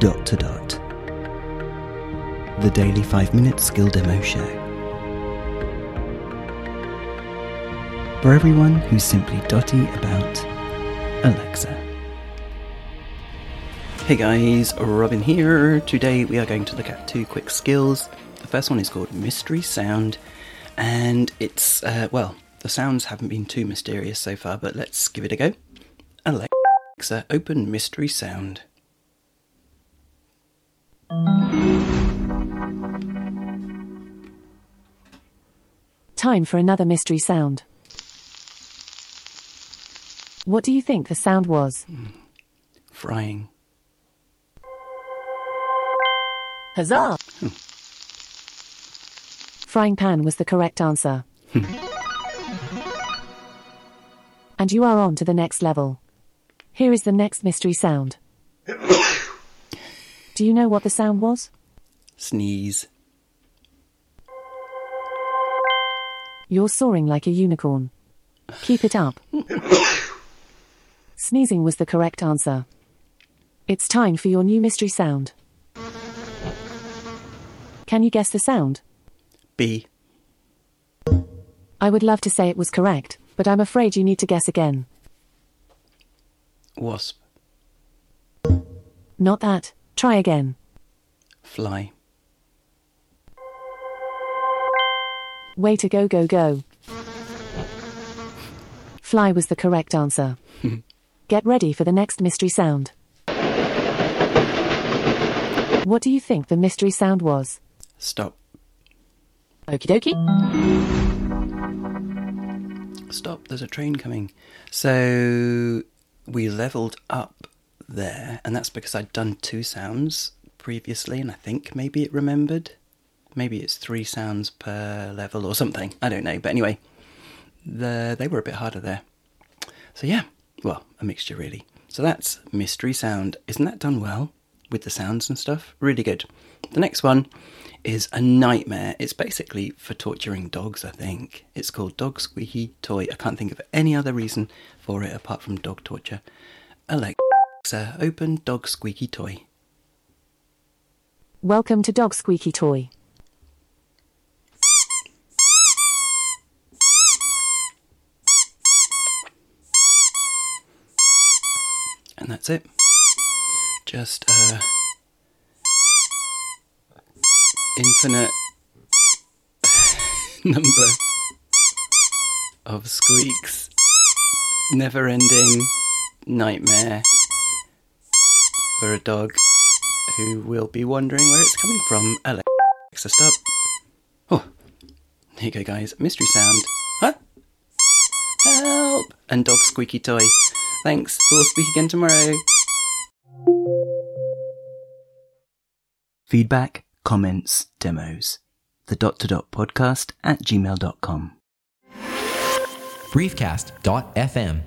Dot to Dot, the daily 5 minute skill demo show. For everyone who's simply dotty about Alexa. Hey guys, Robin here. Today we are going to look at two quick skills. The first one is called Mystery Sound, and it's, uh, well, the sounds haven't been too mysterious so far, but let's give it a go. Alexa, open Mystery Sound. Time for another mystery sound. What do you think the sound was? Frying. Huzzah! Frying pan was the correct answer. and you are on to the next level. Here is the next mystery sound. Do you know what the sound was? Sneeze. You're soaring like a unicorn. Keep it up. Sneezing was the correct answer. It's time for your new mystery sound. Can you guess the sound? Bee. I would love to say it was correct, but I'm afraid you need to guess again. Wasp. Not that. Try again. Fly. Way to go, go, go. Fly was the correct answer. Get ready for the next mystery sound. What do you think the mystery sound was? Stop. Okie dokie. Stop, there's a train coming. So we leveled up there, and that's because I'd done two sounds previously, and I think maybe it remembered. Maybe it's three sounds per level or something. I don't know. But anyway, the, they were a bit harder there. So yeah, well, a mixture really. So that's Mystery Sound. Isn't that done well with the sounds and stuff? Really good. The next one is a nightmare. It's basically for torturing dogs, I think. It's called Dog Squeaky Toy. I can't think of any other reason for it apart from dog torture. Alexa, open Dog Squeaky Toy. Welcome to Dog Squeaky Toy. And that's it. Just uh infinite number of squeaks. Never ending nightmare for a dog who will be wondering where it's coming from. Alexa, stop. Oh, here you go, guys. Mystery sound. Huh? Help! And dog squeaky toy. Thanks. We'll speak again tomorrow. Feedback, comments, demos. The dot to dot podcast at gmail.com. briefcast.fm